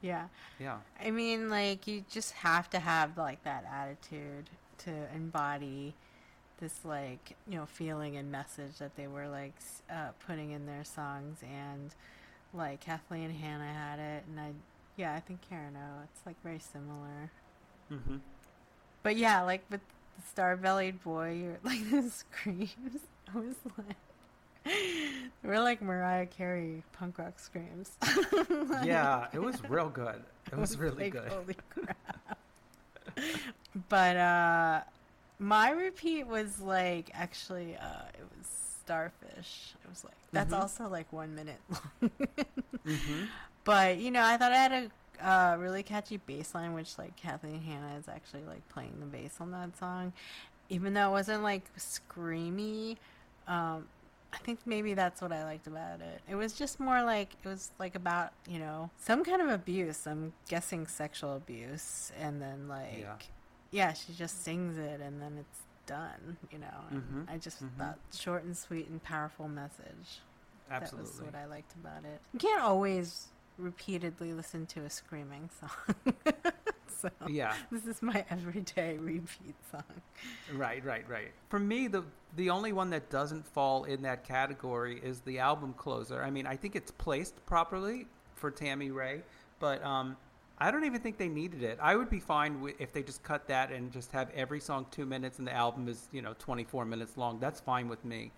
yeah. Yeah, I mean, like you just have to have like that attitude to embody this like you know feeling and message that they were like uh, putting in their songs, and like Kathleen and Hannah had it, and I yeah I think Karen O. It's like very similar, Mm-hmm. but yeah, like with the star bellied boy, you're like the screams. I was like. Were like Mariah Carey punk rock screams. Yeah, it was real good. It was really like, good. Holy crap. but uh my repeat was like actually uh it was starfish. It was like that's Mhm. also like one minute long. hmm but you know, I thought I had a uh, really catchy bass line, which like Kathleen Hanna is actually like playing the bass on that song, even though it wasn't like screamy. Um, I think maybe that's what I liked about it. It was just more like it was like about you know some kind of abuse. I'm guessing sexual abuse, and then like Yeah. yeah, she just sings it, and then it's done. You know, Mhm, I just mhm. thought short and sweet and powerful message. Absolutely. That was what I liked about it. You can't always repeatedly listen to a screaming song. so Yeah, this is my everyday repeat song. right, right, right. For me, the the only one that doesn't fall in that category is the album closer. I mean, I think it's placed properly for Tammy Rae, but um, I don't even think they needed it. I would be fine with, if they just cut that and just have every song two minutes, and the album is you know twenty four minutes long. That's fine with me.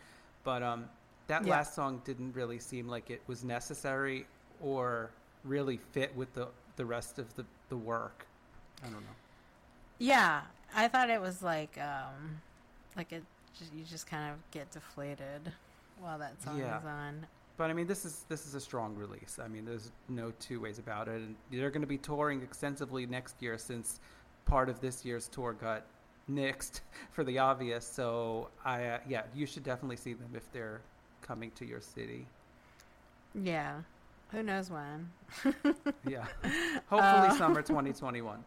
But um, that Yeah. last song didn't really seem like it was necessary or really fit with the the rest of the the work. I don't know. Yeah, I thought it was like um, like just, you just kind of get deflated while that song Yeah. is on. But I mean, this is this is a strong release. I mean, there's no two ways about it. And they're going to be touring extensively next year since part of this year's tour got nixed for the obvious. So I uh, yeah, you should definitely see them if they're coming to your city. Yeah. Who knows when? Yeah, hopefully Uh, summer 2021.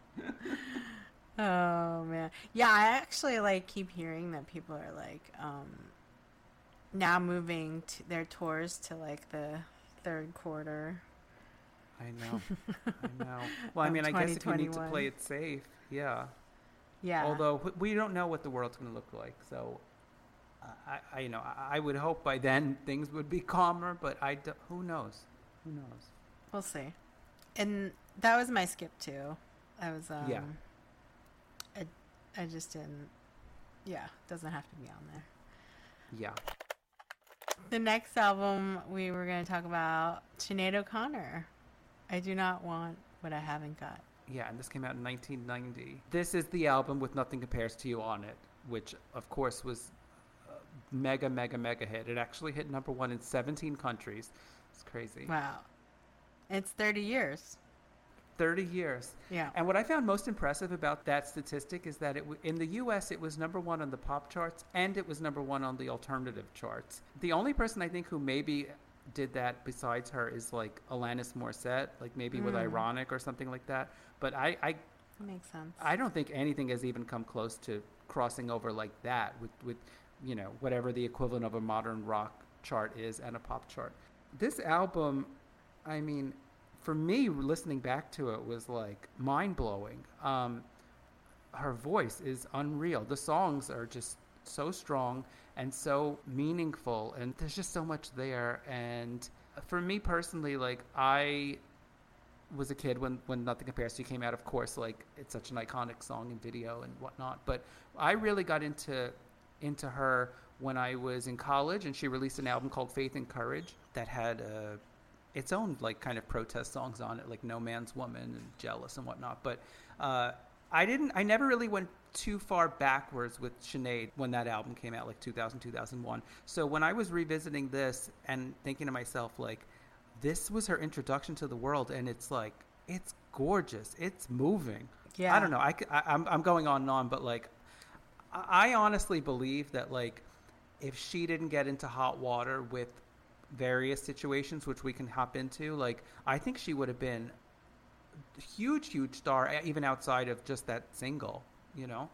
Oh man. Yeah, I actually like keep hearing that people are like um now moving to their tours to like the third quarter. I know, I know. Well, I mean, I guess if you need to play it safe, yeah. Yeah. Although we don't know what the world's going to look like, so I, I, you know, I, would hope by then things would be calmer. But I, who knows? Who knows? we'll see. And that was my skip too. I was um Yeah. I I just didn't yeah, doesn't have to be on there. Yeah. The next album we were going to talk about Sinead O'Connor. I do not want what I haven't got. Yeah, and this came out in 1990. This is the album with Nothing Compares to You on it, which, of course, was mega, mega, mega hit. It actually hit number one in 17 countries. It's crazy. Wow. It's 30 years. 30 years. Yeah. And what I found most impressive about that statistic is that it w- in the U.S. it was number one on the pop charts and it was number one on the alternative charts. The only person I think who maybe did that besides her is like Alanis Morissette, like maybe with Mm. Ironic or something like that. But I, I, That makes sense. I don't think anything has even come close to crossing over like that with, with you know whatever the equivalent of a modern rock chart is and a pop chart. This album, I mean, for me, listening back to it was like mind blowing. Um, her voice is unreal. The songs are just so strong and so meaningful, and there's just so much there. And for me personally, like I was a kid when when Nothing Compares to You came out. Of course, like it's such an iconic song and video and whatnot. But I really got into into her when I was in college, and she released an album called Faith and Courage that had uh, its own like kind of protest songs on it, like No Man's Woman and Jealous and whatnot. But uh, I didn't. I never really went too far backwards with Sinead when that album came out, like 2000, 2001. So when I was revisiting this and thinking to myself, like, this was her introduction to the world, and it's like, it's gorgeous. It's moving. Yeah. I don't know. I, I, am I'm going on and on, but like, I honestly believe that like, if she didn't get into hot water with various situations, which we can hop into, like, I think she would have been huge, huge star, even outside of just that single. You know?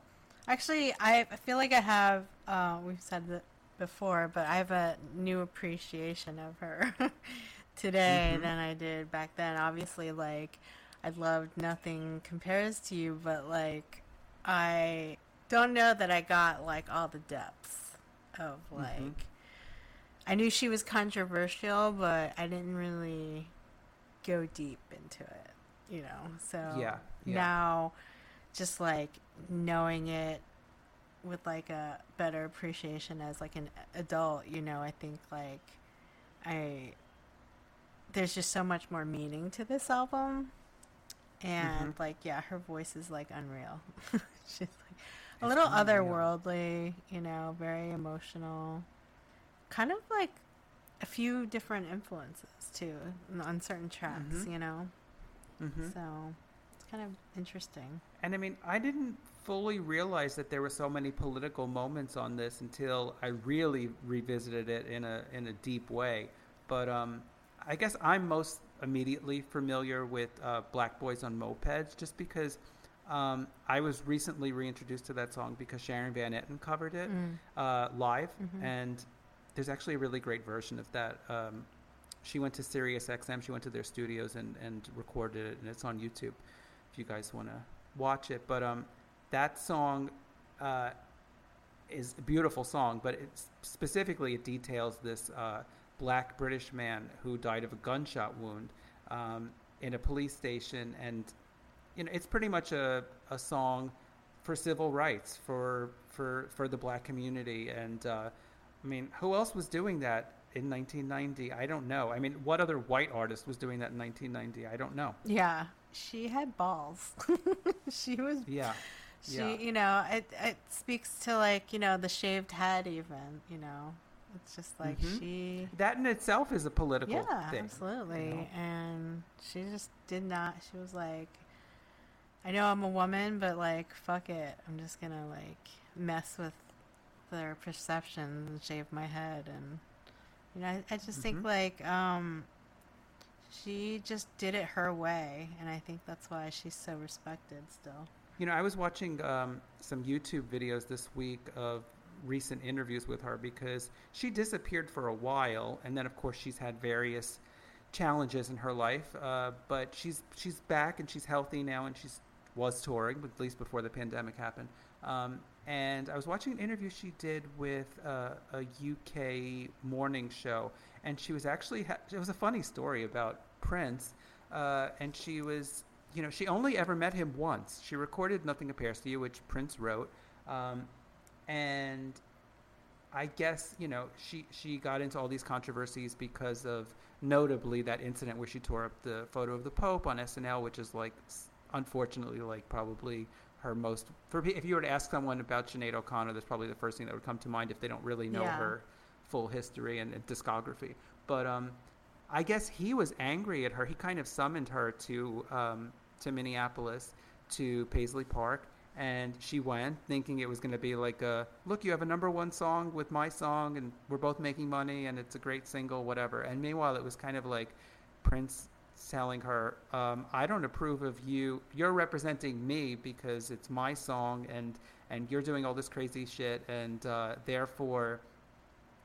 Actually, I I feel like I have, uh, we've said that before, but I have a new appreciation of her today Mhm. than I did back then. Obviously, like, I loved Nothing Compares to You, but, like, I don't know that I got, like, all the depths of, like, Mhm. I knew she was controversial, but I didn't really go deep into it, you know? So Yeah, yeah. now, just like knowing it with like a better appreciation as like an adult, you know, I think like I there's just so much more meaning to this album. And Mhm. like yeah, her voice is like unreal. She's like a It's little unreal. otherworldly, you know, very emotional. Kind of like a few different influences too on certain tracks, Mhm. you know. Mm-hmm. So it's kind of interesting. And I mean, I didn't fully realize that there were so many political moments on this until I really revisited it in a in a deep way. But um, I guess I'm most immediately familiar with uh, Black Boys on Mopeds, just because um, I was recently reintroduced to that song because Sharon Van Etten covered it Mm. uh, live, Mhm. and there's actually a really great version of that. Um, she went to Sirius XM, she went to their studios and, and recorded it, and it's on YouTube if you guys want to watch it. But um, that song uh, is a beautiful song, but it's specifically it details this uh, black British man who died of a gunshot wound um, in a police station, and you know it's pretty much a, a song for civil rights for for for the black community and uh, I mean who else was doing that in 1990 I don't know I mean what other white artist was doing that in 1990 I don't know Yeah, she had balls. she was yeah She, Yeah. you know, it it speaks to like you know the shaved head, even you know, it's just like Mhm. she, That in itself is a political yeah, thing. absolutely, know? and she just did not. She was like, I know I'm a woman, but like, fuck it, I'm just gonna like mess with their perceptions and shave my head, and you know, I, I just think Mhm. like um. She just did it her way, and I think that's why she's so respected still. You know, I was watching um, some YouTube videos this week of recent interviews with her because she disappeared for a while, and then of course she's had various challenges in her life. Uh, but she's she's back and she's healthy now, and she's was touring, at least before the pandemic happened. Um, and I was watching an interview she did with uh, a UK morning show, and she was actually ha- it was a funny story about Prince, uh, and she was you know she only ever met him once. She recorded "Nothing Compares to You," which Prince wrote, um, and I guess you know she she got into all these controversies because of notably that incident where she tore up the photo of the Pope on SNL, which is like unfortunately like probably her most for if you were to ask someone about Sinead O'Connor, that's probably the first thing that would come to mind if they don't really know Yeah. her full history and, and discography. But um, I guess he was angry at her. He kind of summoned her to um, to Minneapolis to Paisley Park, and she went thinking it was going to be like a look. You have a number one song with my song, and we're both making money, and it's a great single, whatever. And meanwhile, it was kind of like Prince telling her, um, "I don't approve of you. You're representing me because it's my song, and and you're doing all this crazy shit, and uh, therefore."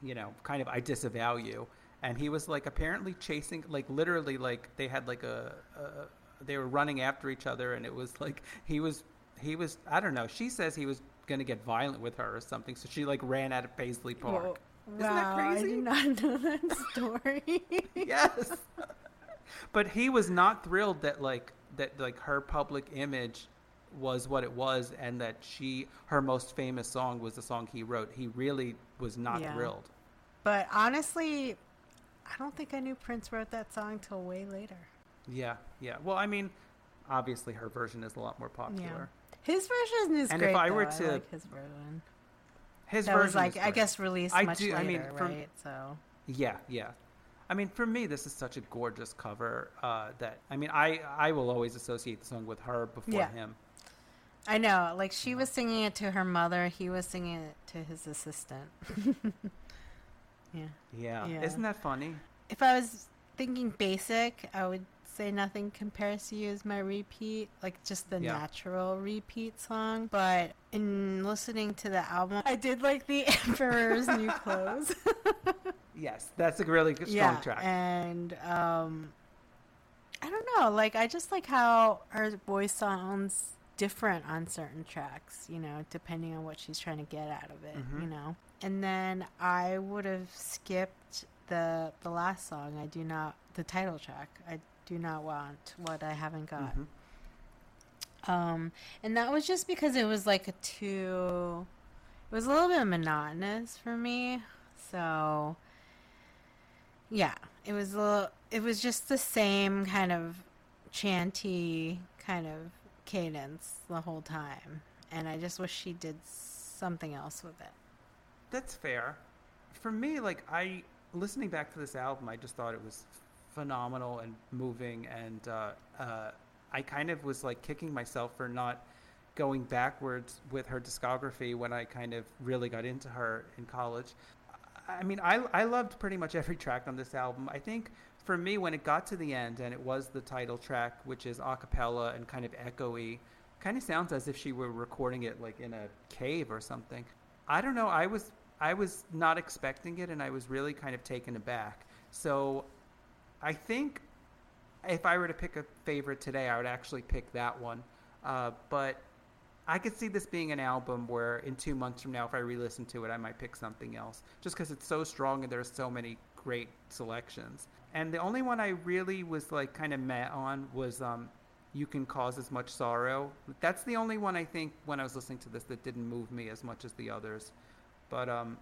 you know, kind of I disavow you. And he was like apparently chasing, like literally, like they had like a, a they were running after each other, and it was like he was he was I don't know. She says he was gonna get violent with her or something, so she like ran out of Paisley Park. Whoa. Isn't that wow, I crazy? did not know that story. yes. but he was not thrilled that like that like her public image was what it was and that she her most famous song was the song he wrote. He really was not Yeah. thrilled. but honestly, I don't think I knew Prince wrote that song till way later. Yeah, yeah. Well, I mean, obviously her version is a lot more popular. His version is And great. if I though. were I to- like his version. His that version was like I guess released I much do- I later, mean, from- right? So Yeah, yeah. I mean, for me, this is such a gorgeous cover uh, that I mean, I I will always associate the song with her before Yeah. him. I know, like she was singing it to her mother, he was singing it to his assistant. yeah. Yeah. Yeah. isn't that funny? If I was thinking basic, I would say nothing compares to you as my repeat, like just the Yeah. natural repeat song. But in listening to the album, I did like the Emperor's New Clothes. Yes, that's a really good, strong yeah, track. and um, I don't know, like I just like how her voice sounds different on certain tracks, you know, depending on what she's trying to get out of it, Mhm. you know. And then I would have skipped the the last song. I do not the title track. I do not want what I haven't got. Mhm. Um, and that was just because it was like a too, it was a little bit monotonous for me. So, yeah, it was a little, it was just the same kind of chanty kind of cadence the whole time. And I just wish she did something else with it. That's fair. For me, like I listening back to this album, I just thought it was phenomenal and moving, and uh, uh, I kind of was like kicking myself for not going backwards with her discography when I kind of really got into her in college. I mean, I I loved pretty much every track on this album. I think for me, when it got to the end and it was the title track, which is a cappella and kind of echoey, kind of sounds as if she were recording it like in a cave or something. I don't know. I was I was not expecting it, and I was really kind of taken aback. So, I think if I were to pick a favorite today, I would actually pick that one. Uh, but I could see this being an album where in two months from now, if I re-listen to it, I might pick something else, just because it's so strong and there's so many great selections. And the only one I really was like kind of met on was um, "You Can Cause As Much Sorrow." That's the only one I think when I was listening to this that didn't move me as much as the others. But um,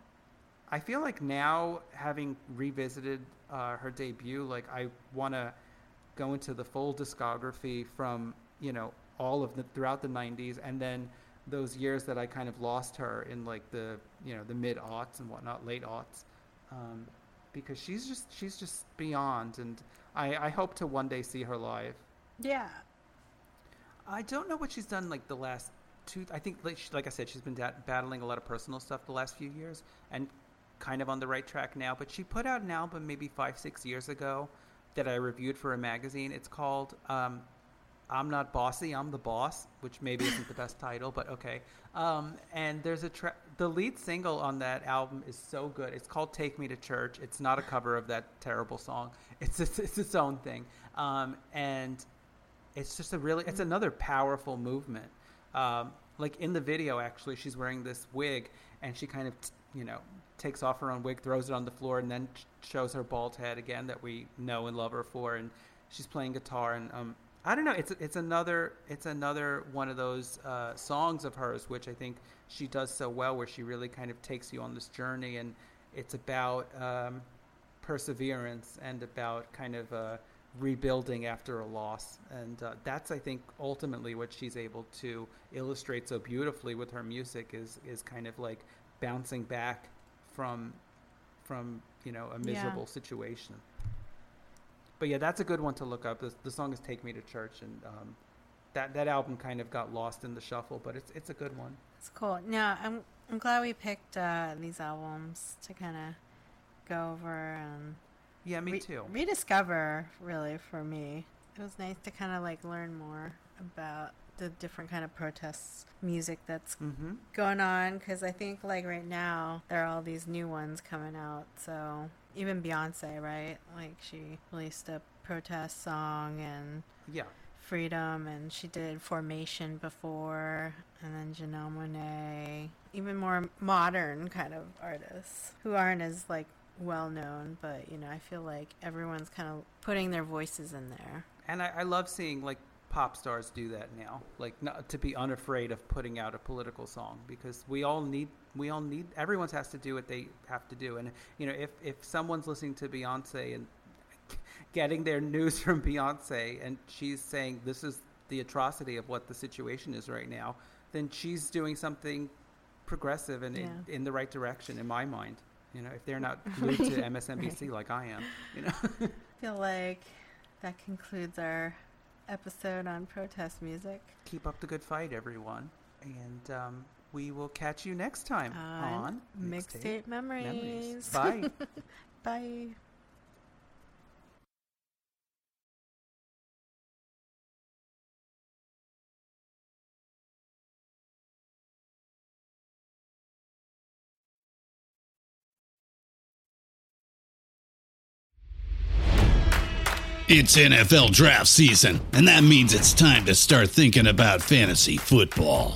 I feel like now, having revisited uh, her debut, like I want to go into the full discography from you know all of the throughout the 90s and then those years that I kind of lost her in like the you know the mid aughts and whatnot, late aughts, um, because she's just she's just beyond, and I, I hope to one day see her live. Yeah. I don't know what she's done like the last two. I think like, she, like I said, she's been da- battling a lot of personal stuff the last few years, and kind of on the right track now. But she put out an album maybe five six years ago that I reviewed for a magazine. It's called um, I'm not bossy, I'm the boss, which maybe isn't the best title, but okay. Um, and there's a track. The lead single on that album is so good. It's called "Take Me to Church." It's not a cover of that terrible song. It's it's, it's its own thing, um, and it's just a really it's another powerful movement. Um, like in the video, actually, she's wearing this wig, and she kind of you know takes off her own wig, throws it on the floor, and then shows her bald head again that we know and love her for, and she's playing guitar and um, I don't know. It's it's another it's another one of those uh, songs of hers, which I think she does so well, where she really kind of takes you on this journey, and it's about um, perseverance and about kind of uh, rebuilding after a loss, and uh, that's I think ultimately what she's able to illustrate so beautifully with her music is is kind of like bouncing back from from you know a miserable yeah. situation but yeah, that's a good one to look up. The, the song is "Take Me to Church," and um, that that album kind of got lost in the shuffle, but it's it's a good one. It's cool. No, I'm I'm glad we picked uh, these albums to kind of go over and yeah, me re- too. Rediscover really for me. It was nice to kind of like learn more about the different kind of protests music that's mm-hmm. going on because I think like right now there are all these new ones coming out. So even Beyonce, right? Like she released a protest song and yeah, freedom, and she did Formation before, and then Janelle Monáe. Even more modern kind of artists who aren't as like well known, but you know, I feel like everyone's kind of putting their voices in there. And I, I love seeing like pop stars do that now like not to be unafraid of putting out a political song because we all need we all need everyone's has to do what they have to do and you know if if someone's listening to Beyonce and getting their news from Beyonce and she's saying this is the atrocity of what the situation is right now then she's doing something progressive and yeah. in, in, the right direction in my mind you know if they're not glued to MSNBC right. like I am you know I feel like that concludes our episode on protest music. Keep up the good fight, everyone. And um, we will catch you next time on, on Mixtape Memories. Memories. Bye. Bye. It's NFL draft season, and that means it's time to start thinking about fantasy football.